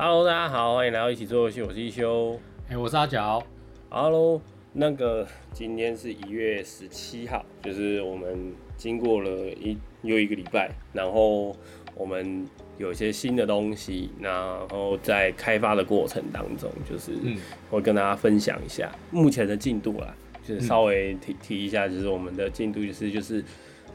Hello，大家好，欢迎来到一起做游戏，我是一休。哎、我是阿角。Hello，那个今天是一月十七号，就是我们经过了一又一个礼拜，然后我们有一些新的东西，然后在开发的过程当中，就是嗯会跟大家分享一下目前的进度啦，就是稍微提提一下，就是我们的进度就是就是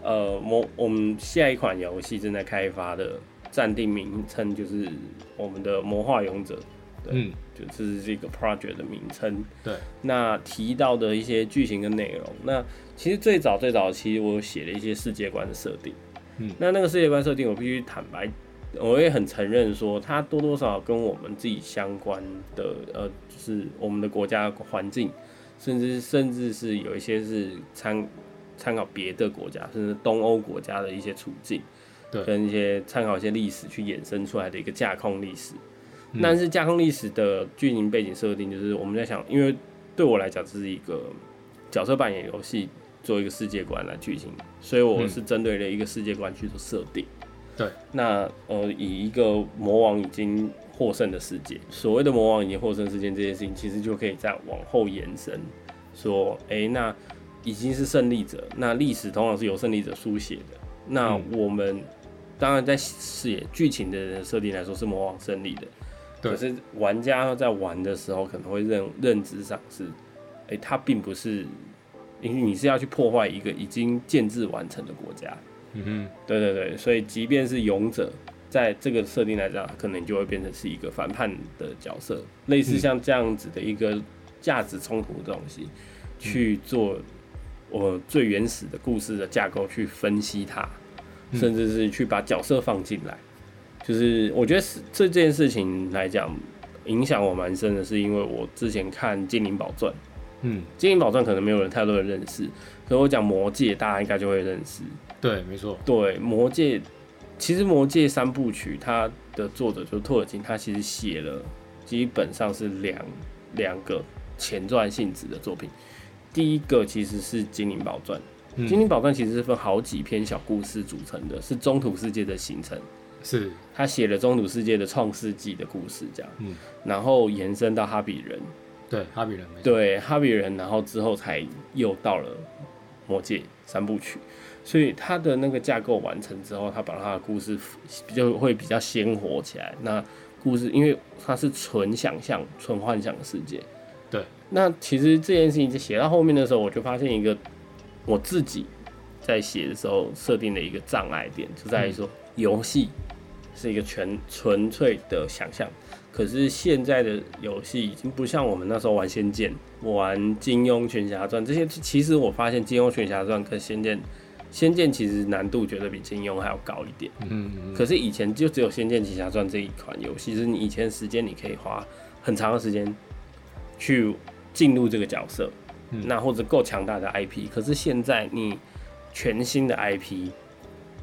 呃我我们下一款游戏正在开发的暂定名称就是我们的魔化勇者，对，嗯，就是这个 project 的名称。对，那提到的一些剧情跟内容，那其实最早最早其实我写了一些世界观的设定，嗯。那那个世界观设定我必须坦白，我也很承认说它多多少少跟我们自己相关的，呃，就是我们的国家环境，甚至甚至是有一些是参参考别的国家，甚至东欧国家的一些处境，对跟一些参考一些历史去衍生出来的一个架空历史。嗯但是架空历史的剧情背景设定，就是我们在想，因为对我来讲，这是一个角色扮演游戏，做一个世界观来剧情，所以我是针对了一个世界观去做设定。对，那呃，以一个魔王已经获胜的世界，所谓的魔王已经获胜事件这件事情，其实就可以再往后延伸，说，哎、那已经是胜利者，那历史通常是由胜利者书写的，那嗯我们当然在写剧情的设定来说是魔王胜利的。可是玩家在玩的时候可能会认认知上是，哎、他并不是，因为你是要去破坏一个已经建制完成的国家。嗯对对对，所以即便是勇者，在这个设定来讲，可能就会变成是一个反叛的角色，类似像这样子的一个价值冲突的东西，去做我最原始的故事的架构去分析它，嗯甚至是去把角色放进来。就是我觉得是这件事情来讲，影响我蛮深的，是因为我之前看《精灵宝钻》，《嗯，精灵宝钻》可能没有人太多人认识，可我讲《魔戒》，大家应该就会认识。对，没错。对，《魔戒》其实《魔戒》三部曲，它的作者就是托尔金，他其实写了基本上是两两个前传性质的作品。第一个其实是《精灵宝钻》，嗯《精灵宝钻》其实是分好几篇小故事组成的，是中土世界的形成。是，他写了中土世界的创世纪的故事，这样，嗯然后延伸到哈比人，对，哈比人。对哈比人，然后之后才又到了魔界三部曲，所以他的那个架构完成之后，他把他的故事就会比较鲜活起来。那故事因为它是纯想象、纯幻想的世界，对。那其实这件事情写到后面的时候，我就发现一个我自己在写的时候设定的一个障碍点，就在于说游戏是一个全纯粹的想象。可是现在的游戏已经不像我们那时候玩《仙剑》、玩《金庸群侠传》这些。其实我发现《金庸群侠传》跟《仙剑》，《仙剑》其实难度觉得比金庸还要高一点。嗯嗯嗯，可是以前就只有《仙剑奇侠传》这一款游戏，就是你以前时间你可以花很长的时间去进入这个角色，嗯那或者够强大的 IP。可是现在你全新的 IP，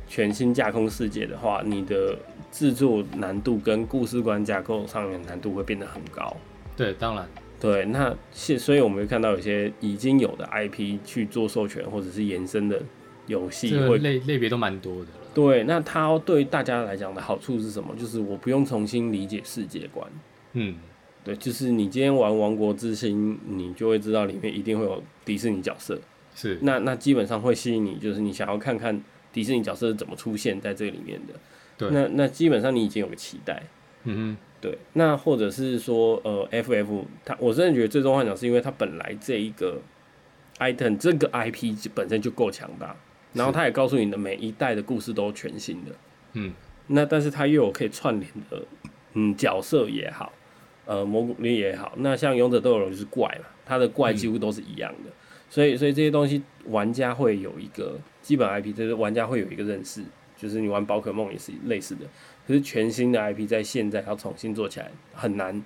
全新架空世界的话，你的制作难度跟故事观架构上面难度会变得很高。对，当然，对，那现所以我们会看到有些已经有的 IP 去做授权或者是延伸的游戏会类类别都蛮多的。对，那它对大家来讲的好处是什么？就是我不用重新理解世界观。嗯，对，就是你今天玩《王国之心》，你就会知道里面一定会有迪士尼角色。是，那那基本上会吸引你，就是你想要看看迪士尼角色是怎么出现在这里面的。对，那那基本上你已经有个期待。嗯哼对，那或者是说，呃，FF，它我真的觉得最终幻想是因为它本来这一个 item 这个 IP 本身就够强大，然后它也告诉你的每一代的故事都全新的。嗯，那但是它又有可以串联的，嗯，角色也好，呃，蘑菇猎也好，那像勇者斗恶龙就是怪嘛，它的怪几乎都是一样的，所以所以这些东西玩家会有一个基本 IP，就是玩家会有一个认识，就是你玩宝可梦也是类似的，可是全新的 IP 在现在要重新做起来很难，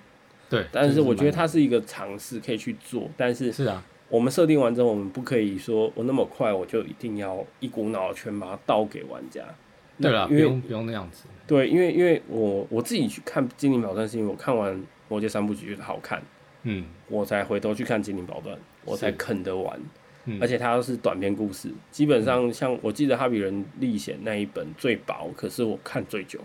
对。但是我觉得它是一个尝试可以去做，但是是啊，我们设定完之后，我们不可以说我那么快我就一定要一股脑全把它倒给玩家。对了，因为不用不用那样子。对，因为因为我我自己去看《精灵宝钻》，是因为我看完《魔戒三部曲》觉得好看，嗯。我才回头去看《精灵宝钻》，我才是啃得完。嗯，而且它都是短篇故事，基本上像我记得《哈比人历险》那一本最薄，可是我看最久，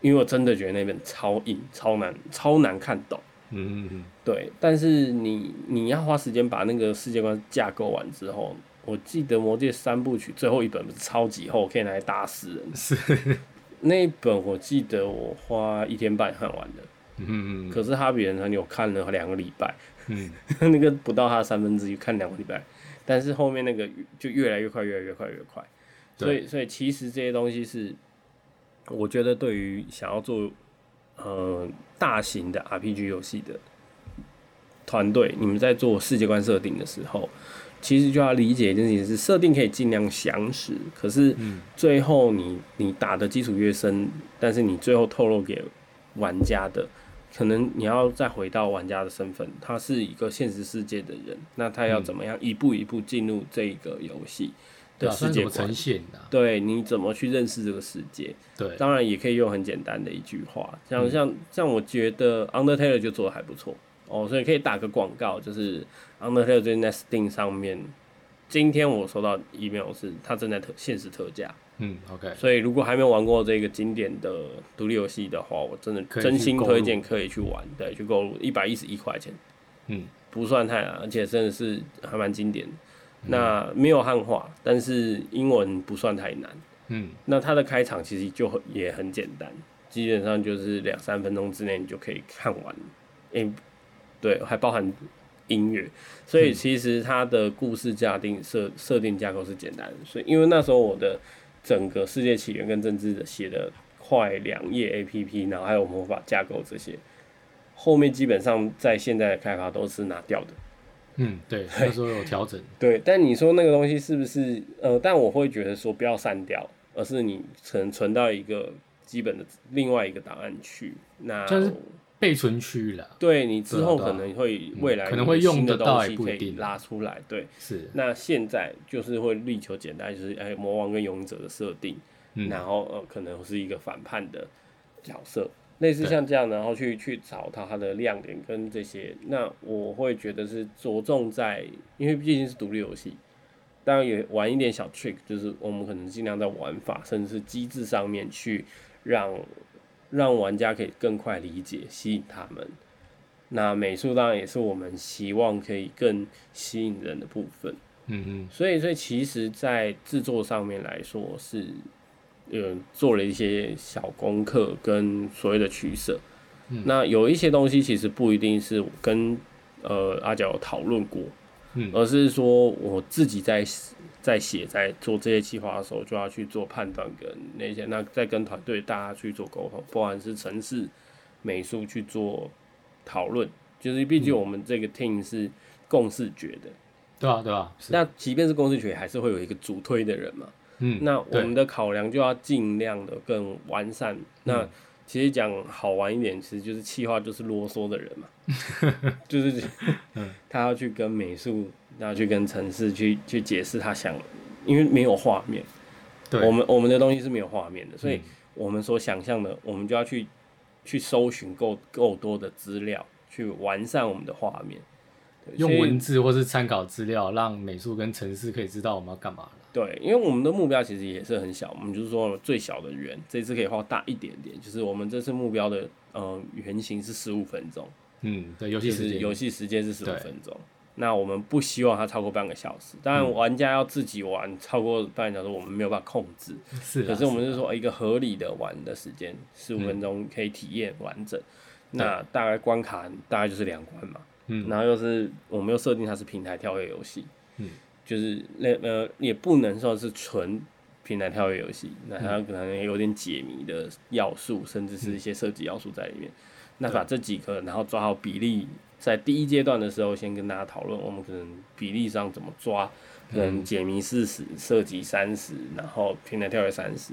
因为我真的觉得那本超硬、超难、超难看懂。嗯嗯嗯，对，但是你你要花时间把那个世界观架构完之后，我记得《魔戒》三部曲最后一本不是超级厚，可以拿来打死人。是，那一本我记得我花一天半看完的，嗯可是哈比人团有看了两个礼拜，嗯，那个不到他的三分之一，看两个礼拜。但是后面那个就越来越快，越来越快，越快。所以，所以其实这些东西是，我觉得对于想要做呃大型的 RPG 游戏的团队，你们在做世界观设定的时候，其实就要理解一件事情是，设定可以尽量详实，可是最后你你打的基础越深，但是你最后透露给玩家的。可能你要再回到玩家的身份，他是一个现实世界的人，那他要怎么样一步一步进入这个游戏的世界？对，你怎么去认识这个世界？对，当然也可以用很简单的一句话，嗯像像像我觉得 Undertale 就做的还不错哦，所以可以打个广告，就是 Undertale 最近在 Steam 上面，今天我收到 email 是它正在特限时特价，嗯，OK，所以如果还没有玩过这个经典的独立游戏的话，我真的真心推荐可以去玩，对，去购入一百一十一块钱，嗯，不算太难，而且真的是还蛮经典的。嗯那没有汉化，但是英文不算太难。嗯，那它的开场其实就很也很简单，基本上就是两三分钟之内你就可以看完。诶、对，还包含音乐，所以其实它的故事架定设设定架构是简单的。所以因为那时候我的整个世界起源跟政治的写的快两页 A P P，然后还有魔法架构这些，后面基本上在现在的开发都是拿掉的。嗯，对，那时候有调整，对，但你说那个东西是不是呃？但我会觉得说不要删掉，而是你存存到一个基本的另外一个档案去。那备存区了，对你之后可能会未来可能会用的得到也东西可以不一定拉出来。对，是，那现在就是会力求简单，就是哎魔王跟勇者的设定，嗯。然后呃可能是一个反叛的角色，类似像这样，然后去去找到它的亮点跟这些。那我会觉得是着重在，因为毕竟是独立游戏，当然也玩一点小 trick，就是我们可能尽量在玩法甚至是机制上面去让让玩家可以更快理解，吸引他们。那美术当然也是我们希望可以更吸引人的部分。嗯嗯，所以，所以其实，在制作上面来说是，呃，做了一些小功课跟所谓的取舍。那有一些东西其实不一定是我跟呃阿角有讨论过，嗯而是说我自己在在写在做这些计划的时候，就要去做判断跟那些，那再跟团队大家去做沟通，不管是城市美术去做讨论，就是毕竟我们这个 team 是共视觉的。对啊对啊，那即便是共视觉，还是会有一个主推的人嘛。嗯，那我们的考量就要尽量的更完善。那其实讲好玩一点，其实就是企划就是啰嗦的人嘛，就是他要去跟美术，然后去跟城市去去解释他想，因为没有画面，对，我们我们的东西是没有画面的，所以嗯我们所想象的，我们就要去去搜寻够够多的资料，去完善我们的画面。用文字或是参考资料，让美术跟城市可以知道我们要干嘛了。对，因为我们的目标其实也是很小，我们就是说最小的圆，这次可以画大一点点，就是我们这次目标的呃圆形是十五分钟，嗯，对，游戏时间，游戏时间是十五分钟。那我们不希望它超过半个小时，当然玩家要自己玩超过半个小时，我们没有办法控制。是啊，可是我们啊。是说一个合理的玩的时间，十五分钟可以体验完整。那大概关卡大概就是两关嘛，嗯。然后又是我们又设定它是平台跳跃游戏，嗯，就是那呃也不能说是纯平台跳跃游戏，那它可能有点解谜的要素，甚至是一些设计要素在里面。那把这几个，然后抓好比例，在第一阶段的时候，先跟大家讨论，我们可能比例上怎么抓，可能解谜四十，射击三十，然后平台跳跃三十。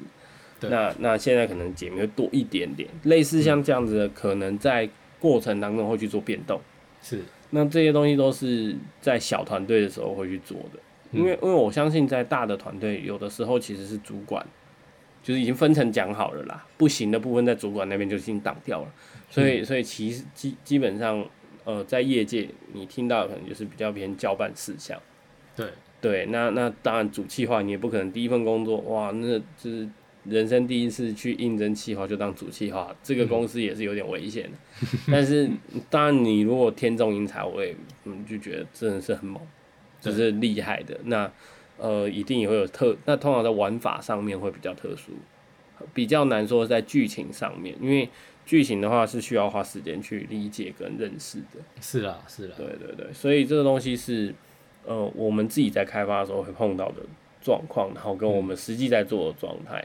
那那现在可能解谜会多一点点，类似像这样子的，可能在过程当中会去做变动。是，那这些东西都是在小团队的时候会去做的，因为因为我相信在大的团队，有的时候其实是主管，就是已经分成讲好了啦，不行的部分在主管那边就已经挡掉了，所以所以其实基基本上呃在业界你听到的可能就是比较偏交办事项，对，对，那那当然主企划你也不可能第一份工作哇，那就是人生第一次去应征企划就当主企划，这个公司也是有点危险的。但是当然，你如果天纵英才，我也嗯就觉得真的是很猛，就是厉害的。那呃，一定也会有特，那通常在玩法上面会比较特殊，比较难说在剧情上面，因为剧情的话是需要花时间去理解跟认识的。是啦是啦，对对对，所以这个东西是呃我们自己在开发的时候会碰到的状况，然后跟我们实际在做的状态，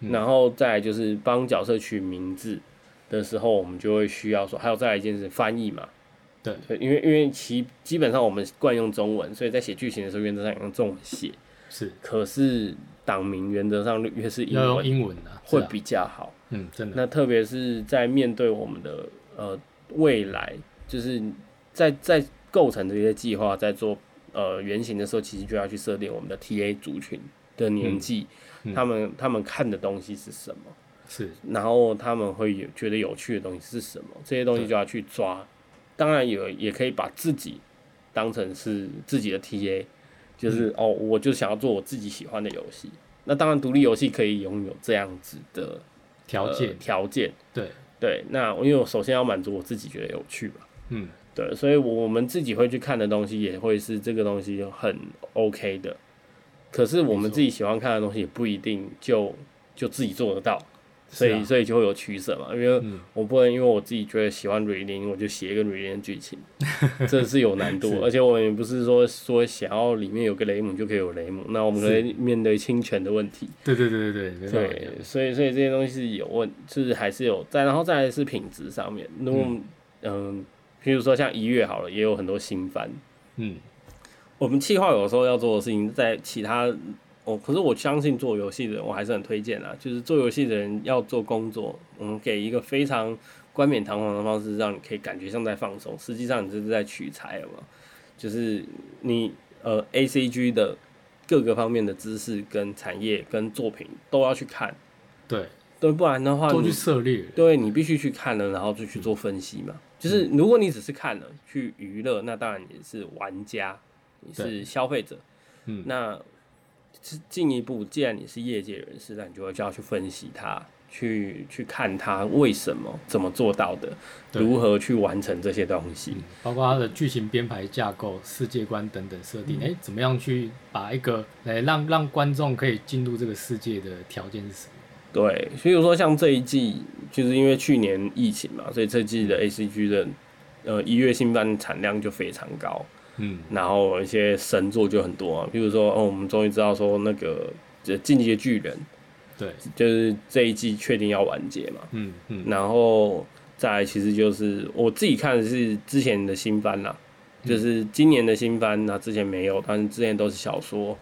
嗯。然后再来就是帮角色取名字的时候，我们就会需要说，还有再来一件事翻译嘛。对。对，因为因为其基本上我们惯用中文，所以在写剧情的时候原则上用中文写，是。可是党名原则上越是英要用文英文的，啊。会比较好。嗯真的。那特别是在面对我们的呃未来，就是在在构成这些计划，在做呃原型的时候，其实就要去设定我们的 TA 族群的年纪，嗯。嗯他们他们看的东西是什么，是。然后他们会有觉得有趣的东西是什么，这些东西就要去抓。当然有也可以把自己当成是自己的 TA，就是、哦，我就想要做我自己喜欢的游戏。那当然，独立游戏可以拥有这样子的呃条件条件。对。对，那因为我首先要满足我自己觉得有趣嘛，嗯。对，所以我们自己会去看的东西也会是这个东西很 OK 的，可是我们自己喜欢看的东西也不一定就就自己做得到，所以、啊。所以就会有取舍嘛，因为嗯。我不能因为我自己觉得喜欢瑞林，我就写一个瑞林的剧情，这是有难度，而且我们也不是说说想要里面有个雷姆就可以有雷姆，那我们可是能面对侵权的问题，对对对对对，对，所以所以这些东西是有问，就是还是有在，然后再来是品质上面。如果嗯，譬如说像一月好了，也有很多新番。嗯。我们企划有时候要做的事情，在其他哦，可是我相信做游戏的人，我还是很推荐啊。就是做游戏的人要做工作，我们给一个非常冠冕堂皇的方式，让你可以感觉像在放松，实际上你这是在取材了嘛？就是你呃 A C G 的各个方面的知识跟产业跟作品都要去看。对，对，不然的话都去，涉猎，对你必须去看了，然后就去做分析嘛。就是如果你只是看了去娱乐，那当然你是玩家，你是消费者。嗯那是进一步，既然你是业界人士，那你就会就要去分析它，去去看它为什么怎么做到的，如何去完成这些东西。嗯，包括它的剧情编排架构、世界观等等设嗯定，哎、怎么样去把一个来让让观众可以进入这个世界的条件是什么？对，所以说像这一季，就是因为去年疫情嘛，所以这季的 A C G 的呃一月新番产量就非常高。嗯，然后一些神作就很多啊，比如说哦，我们终于知道说那个这《进击的巨人》对，就是这一季确定要完结嘛，嗯嗯，然后再来其实就是我自己看的是之前的新番啦，就是今年的新番那之前没有，但是之前都是小说，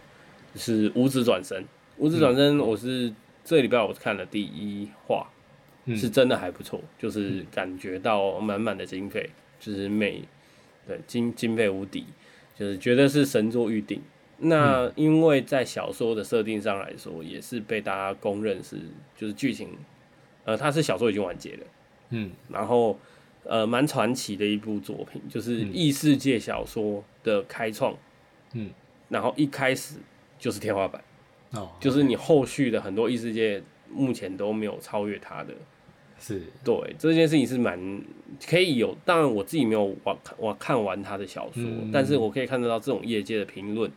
是《五指转身》，《五指转身》我是这礼拜我看了第一话，嗯。是真的还不错，就是感觉到满满的经费，就是美，对经经费无敌，就是觉得是神作预定。那因为在小说的设定上来说，也是被大家公认是就是剧情，呃，它是小说已经完结了，嗯。然后呃蛮传奇的一部作品，就是嗯。异世界小说的开创，嗯，然后一开始就是天花板，哦，就是你后续的很多异世界目前都没有超越它的。是。对这件事情是蛮可以有，当然我自己没有完我看完他的小说，嗯。但是我可以看得到这种业界的评论，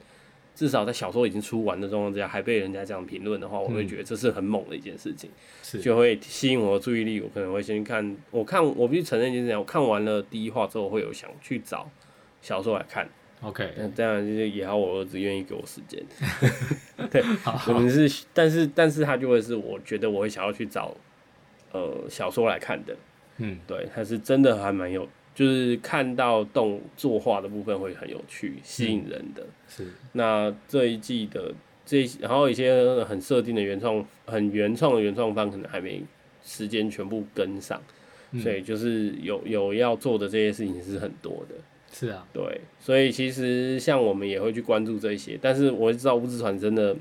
至少在小说已经出完的状况之下，还被人家这样评论的话，我会觉得这是很猛的一件事情，是，就会吸引我的注意力。我可能会先看，我看我必须承认一件事情，我看完了第一话之后，我会有想去找小说来看，OK，那当然就是也要我儿子愿意给我时间。对，好 可能是，但是但是他就会是我觉得我会想要去找呃小说来看的。嗯。对，它是真的还蛮有，就是看到动作画的部分会很有趣，吸引人的。是，那这一季的这一，然后一些很设定的原创、很原创的原创方可能还没时间全部跟上，嗯。所以就是有有要做的这些事情是很多的。是啊，对，所以其实像我们也会去关注这些，但是我知道物质团真的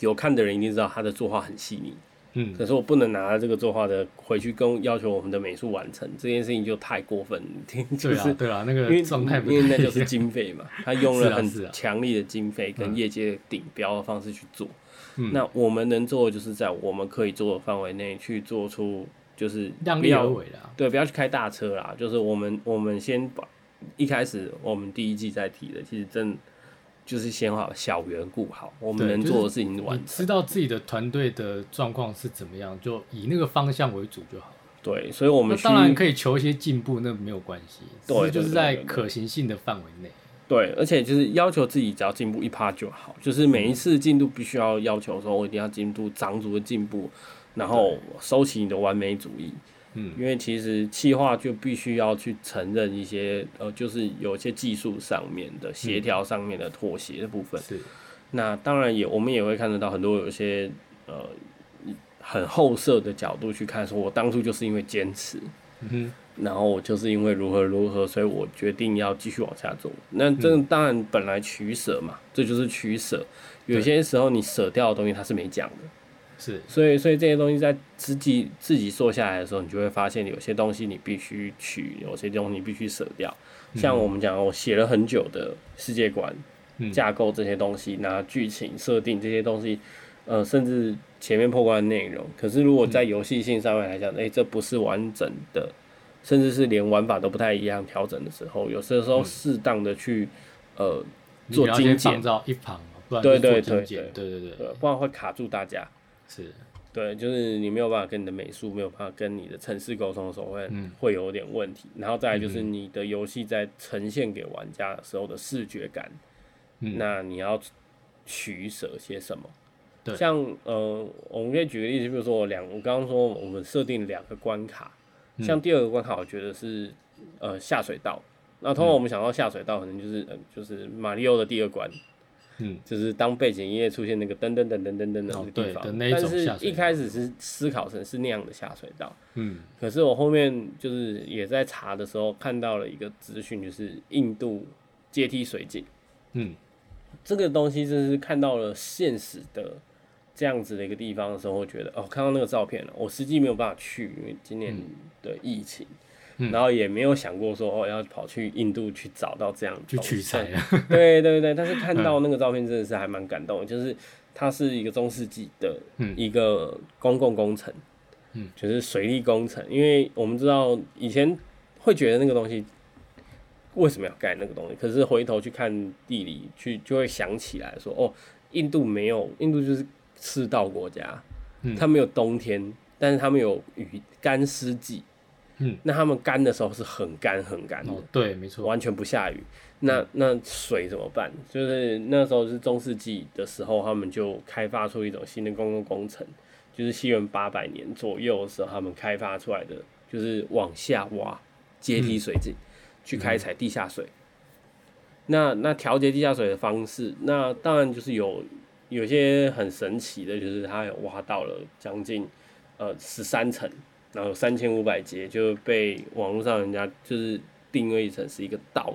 有看的人一定知道他的作画很细腻，嗯，可是我不能拿这个作画的回去跟要求我们的美术完成这件事情就太过分，听 就是对啊，对啊，那因为个状态不因为那就是经费嘛，他用了 很强力的经费跟嗯业界顶标的方式去做。嗯那我们能做的就是在我们可以做的范围内去做出，就是量力而为啦。对，不要去开大车啦。就是我们我们先把一开始我们第一季在提的，其实真就是先好小圆顾好，我们能做的事情完成。知道自己的团队的状况是怎么样，就以那个方向为主就好。对，所以我们当然可以求一些进步，那没有关系，只对就是在可行性的范围内。对，而且就是要求自己只要进步一趴就好，就是每一次进度必须要要求说，我一定要进步长足的进步，然后收起你的完美主义。嗯，因为其实企划就必须要去承认一些呃，就是有一些技术上面的协调上面的妥协的部分。是，那当然也我们也会看得到很多有一些呃很后设的角度去看，说我当初就是因为坚持，嗯然后我就是因为如何如何，所以我决定要继续往下做。那这当然本来取舍嘛，这就是取舍。有些时候你舍掉的东西它是没讲的，哼，是，所以所以这些东西在自己自己做下来的时候，你就会发现有些东西你必须取，有些东西你必须舍掉。像我们讲，我写了很久的世界观、嗯。架构这些东西，那剧情设定这些东西，呃，甚至前面破关的内容，可是如果在游戏性上面来讲，诶，这不是完整的，甚至是连玩法都不太一样调整的时候，有些时候适当的去呃做精简。放，到一旁，不然对对对。对对对。对，不然会卡住大家。是，对，就是你没有办法跟你的美术，没有办法跟你的城市沟通的时候会、嗯。会有点问题。然后再来就是你的游戏在呈现给玩家的时候的视觉感，嗯。那你要取舍些什么？对。像呃，我们可以举个例子，比如说我两，我刚刚说我们设定两个关卡，嗯。像第二个关卡，我觉得是呃下水道。那通常我们想到下水道，可能就是呃就是马里奥的第二关，嗯，就是当背景音乐出现那个噔噔噔噔噔噔的那哦个地方，但是一开始是思考成是那样的下水道，嗯。可是我后面就是也在查的时候看到了一个资讯，就是印度阶梯水井。嗯。这个东西，就是看到了现实的这样子的一个地方的时候，我觉得哦，看到那个照片了，我实际没有办法去，因为今年的疫情。嗯然后也没有想过说哦要跑去印度去找到这样的去取材啊。对对对，但是看到那个照片真的是还蛮感动的，就是它是一个中世纪的嗯。一个公共工程，嗯，就是水利工程，因为我们知道以前会觉得那个东西为什么要盖那个东西，可是回头去看地理，去就会想起来说，哦，印度没有，印度就是赤道国家，嗯。它没有冬天，但是他们有雨干湿季，嗯，那他们干的时候是很干很干的，哦，对，没错。完全不下雨。那那水怎么办？就是那时候是中世纪的时候，他们就开发出一种新的公共工程，就是西元八百年左右的时候，他们开发出来的，就是往下挖阶梯水井，去开采地下水。那那调节地下水的方式，那当然就是有有些很神奇的，就是它有挖到了将近呃十三层，然后三千五百节就被网络上人家就是定位成是一个倒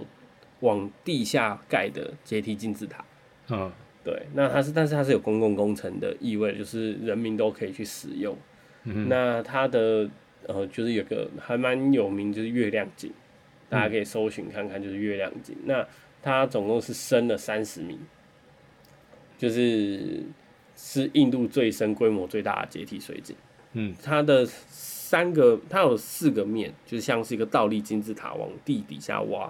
往地下盖的阶梯金字塔。嗯对，那它是，但是它是有公共工程的意味，就是人民都可以去使用。嗯那它的呃，就是有个还蛮有名，就是月亮井，大家可以搜寻看看，就是月亮井。那它总共是深了三十米，就是是印度最深、规模最大的阶梯水井。嗯它的三个，它有四个面，就是像是一个倒立金字塔往地底下挖。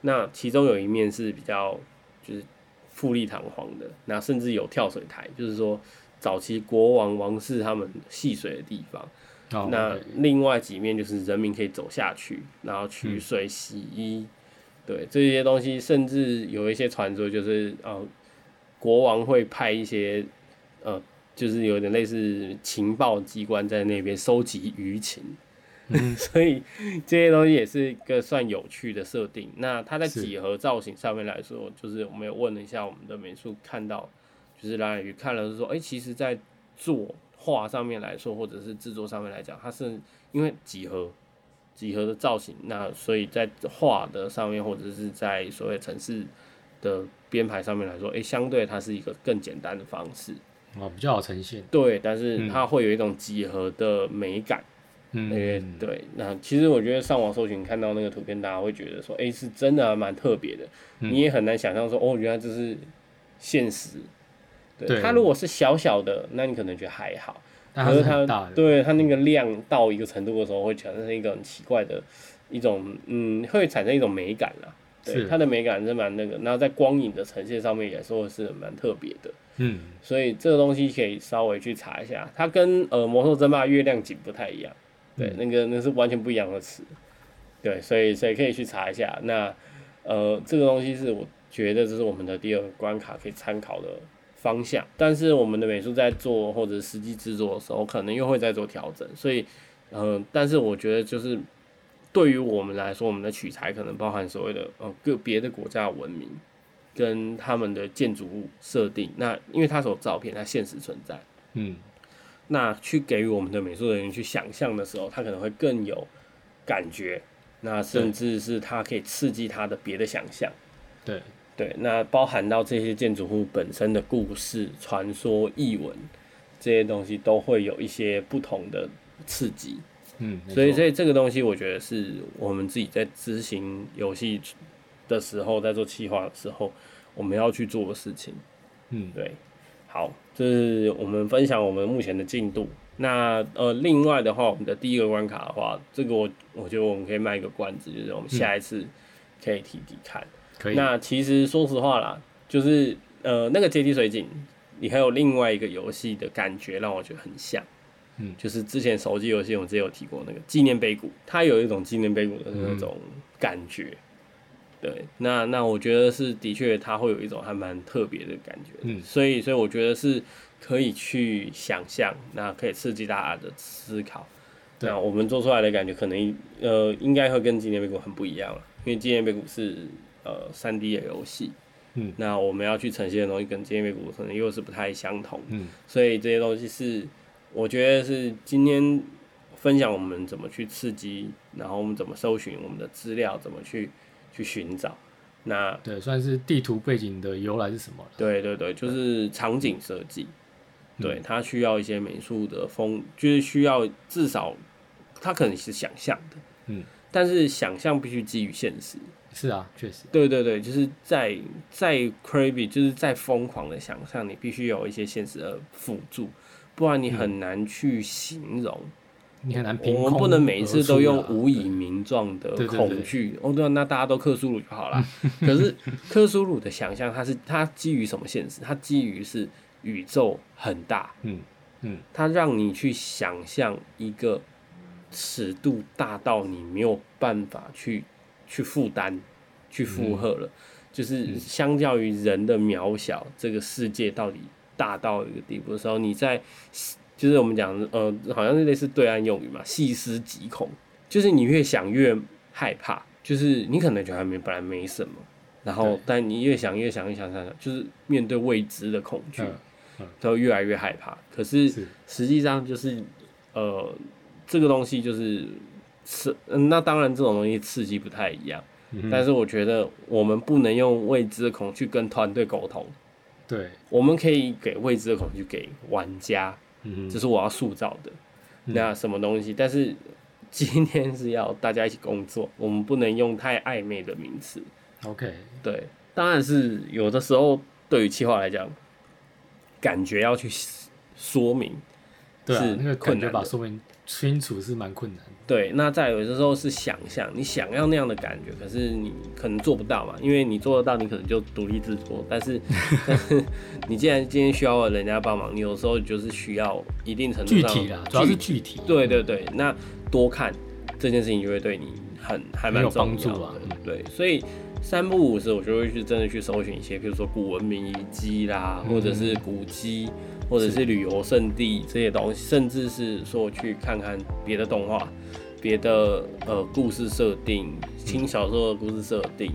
那其中有一面是比较就是富丽堂皇的，那甚至有跳水台，就是说早期国王王室他们戏水的地方。哦，那另外几面就是人民可以走下去，然后取水、洗衣，对这些东西，甚至有一些传说就是呃，国王会派一些呃，就是有点类似情报机关在那边收集舆情。所以这些东西也是一个算有趣的设定。那它在几何造型上面来说，就是我们有问了一下我们的美术，看到就是蓝宇看了是说，哎、其实，在做画上面来说，或者是制作上面来讲，它是因为几何几何的造型，那所以在画的上面，或者是在所谓城市的编排上面来说，哎、相对它是一个更简单的方式。哦，比较好呈现。对，但是嗯它会有一种几何的美感。嗯，对，那其实我觉得上网搜寻看到那个图片，大家会觉得说，哎、是真的还蛮特别的。嗯你也很难想象说，哦，原来这是现实。对，对它如果是小小的，那你可能觉得还好。但是可是它。对它那个量到一个程度的时候，会产生一个很奇怪的一种，嗯，会产生一种美感啦。对，它的美感是蛮那个，然后在光影的呈现上面也说是蛮特别的。嗯，所以这个东西可以稍微去查一下，它跟呃魔兽争霸月亮井不太一样，对，嗯。那个那是完全不一样的词，对，所以所以可以去查一下。那呃这个东西是我觉得这是我们的第二个关卡可以参考的方向，但是我们的美术在做或者实际制作的时候，可能又会再做调整，所以呃，但是我觉得就是对于我们来说，我们的取材可能包含所谓的呃个别的国家的文明。跟他们的建筑物设定，那因为它是有照片，它现实存在，嗯，那去给予我们的美术人员去想象的时候，他可能会更有感觉，那甚至是他可以刺激他的别的想象。对，对，那包含到这些建筑物本身的故事、传说、译文这些东西，都会有一些不同的刺激。嗯，所以，错。所以这个东西，我觉得是我们自己在执行游戏的时候，在做企划的时候，我们要去做的事情。嗯，对，好，这是我们分享我们目前的进度。那呃，另外的话，我们的第一个关卡的话，这个我我觉得我们可以卖一个关子，就是我们下一次可以提提看。可以。那其实说实话啦，就是呃那个阶梯水井，你还有另外一个游戏的感觉让我觉得很像。嗯就是之前手机游戏我之前有提过那个纪念碑谷，它有一种纪念碑谷的那种感觉。对，那那我觉得是的确它会有一种还蛮特别的感觉的。嗯所以所以我觉得是可以去想象，那可以刺激大家的思考。对那我们做出来的感觉可能呃应该会跟纪念碑谷很不一样了，因为纪念碑谷是呃三 D 的游戏，嗯那我们要去呈现的东西跟纪念碑谷可能又是不太相同，嗯，所以这些东西是我觉得是今天分享我们怎么去刺激，然后我们怎么搜寻我们的资料，怎么去去寻找。那对，算是地图背景的由来是什么？对对对，就是场景设计，对，它需要一些美术的风，就是需要至少它可能是想象的，嗯，但是想象必须基于现实。是啊，确实，对对对，就是在在 crazy，就是在疯狂的想象，你必须有一些现实的辅助，不然你很难去形容。你很难凭我们不能每一次都用无以名状的恐惧。哦，对啊，那大家都克苏鲁就好了。可是克苏鲁的想象，它是它基于什么现实？它基于是宇宙很大，嗯嗯，它让你去想象一个尺度大到你没有办法去去负担、去负荷了。就是相较于人的渺小，这个世界到底大到一个地步的时候，你在就是我们讲呃，好像是类似对岸用语嘛，细思极恐，就是你越想越害怕，就是你可能觉得还没本来没什么，然后但你越想越想越想想想，就是面对未知的恐惧都越来越害怕。可是是。实际上就是呃，这个东西就是刺，嗯那当然这种东西刺激不太一样，但是我觉得我们不能用未知的恐惧跟团队沟通，对，我们可以给未知的恐惧给玩家，嗯，这是我要塑造的。嗯那什么东西？但是今天是要大家一起工作，我们不能用太暧昧的名词。OK，对，当然是有的时候对于企划来讲，感觉要去说明。对那个困难的把说明清楚是蛮困难的。对，那再有的时候是想象，你想要那样的感觉，可是你可能做不到嘛，因为你做得到，你可能就独立制作，但是 但是你既然今天需要人家帮忙，你有时候就是需要一定程度上具体啦，主要是具具体。对对对，那多看这件事情就会对你很还蛮有重要帮助啊对，所以三不五时我就会去真的去搜寻一些，比如说古文明遗迹啦，嗯或者是古迹，或者是旅游胜地这些东西，甚至是说去看看别的动画、别的呃故事设定、轻小说的故事设定。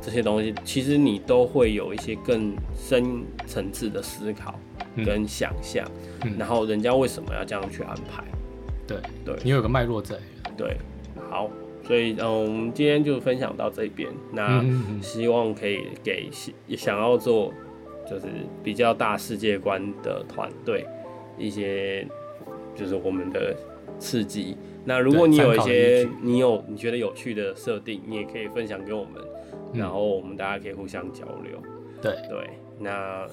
这些东西其实你都会有一些更深层次的思考嗯跟想象，嗯然后人家为什么要这样去安排？对对你有个脉络在。对，好，所以嗯，我们今天就分享到这边。那希望可以给想想要做就是比较大世界观的团队，一些就是我们的刺激。那如果你有一些你有你觉得有趣的设定，你也可以分享给我们，嗯然后我们大家可以互相交流。对，对，那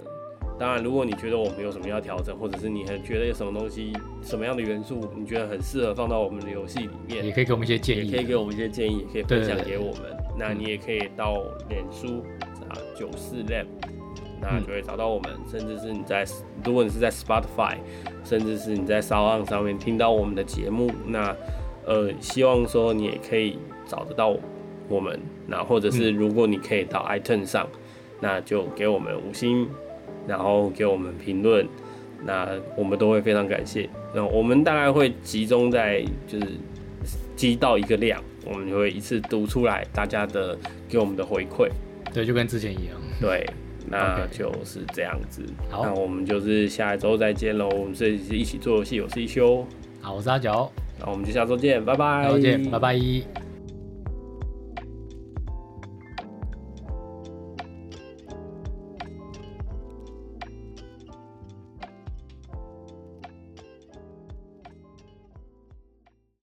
当然，如果你觉得我们有什么要调整，或者是你很觉得有什么东西、什么样的元素，你觉得很适合放到我们的游戏里面，也可以给我们一些建议，也可以给我们一些建议，也可以分享给我们。那你也可以到脸书啊九四 Lab，那就会找到我们，甚至是你在如果你是在 Spotify，甚至是你在 s o n 上面听到我们的节目，那呃希望说你也可以找得到我们，那或者是如果你可以到 iTunes 上，那就给我们五星，然后给我们评论。那我们都会非常感谢。那我们大概会集中在就是积到一个量，我们就会一次读出来大家的给我们的回馈。对，就跟之前一样。对，那就是这样子。好那我们就是下一周再见喽。我们这里是一起做游戏，我是一休，好，我是阿九，那我们就下周见，拜拜。再见，拜拜。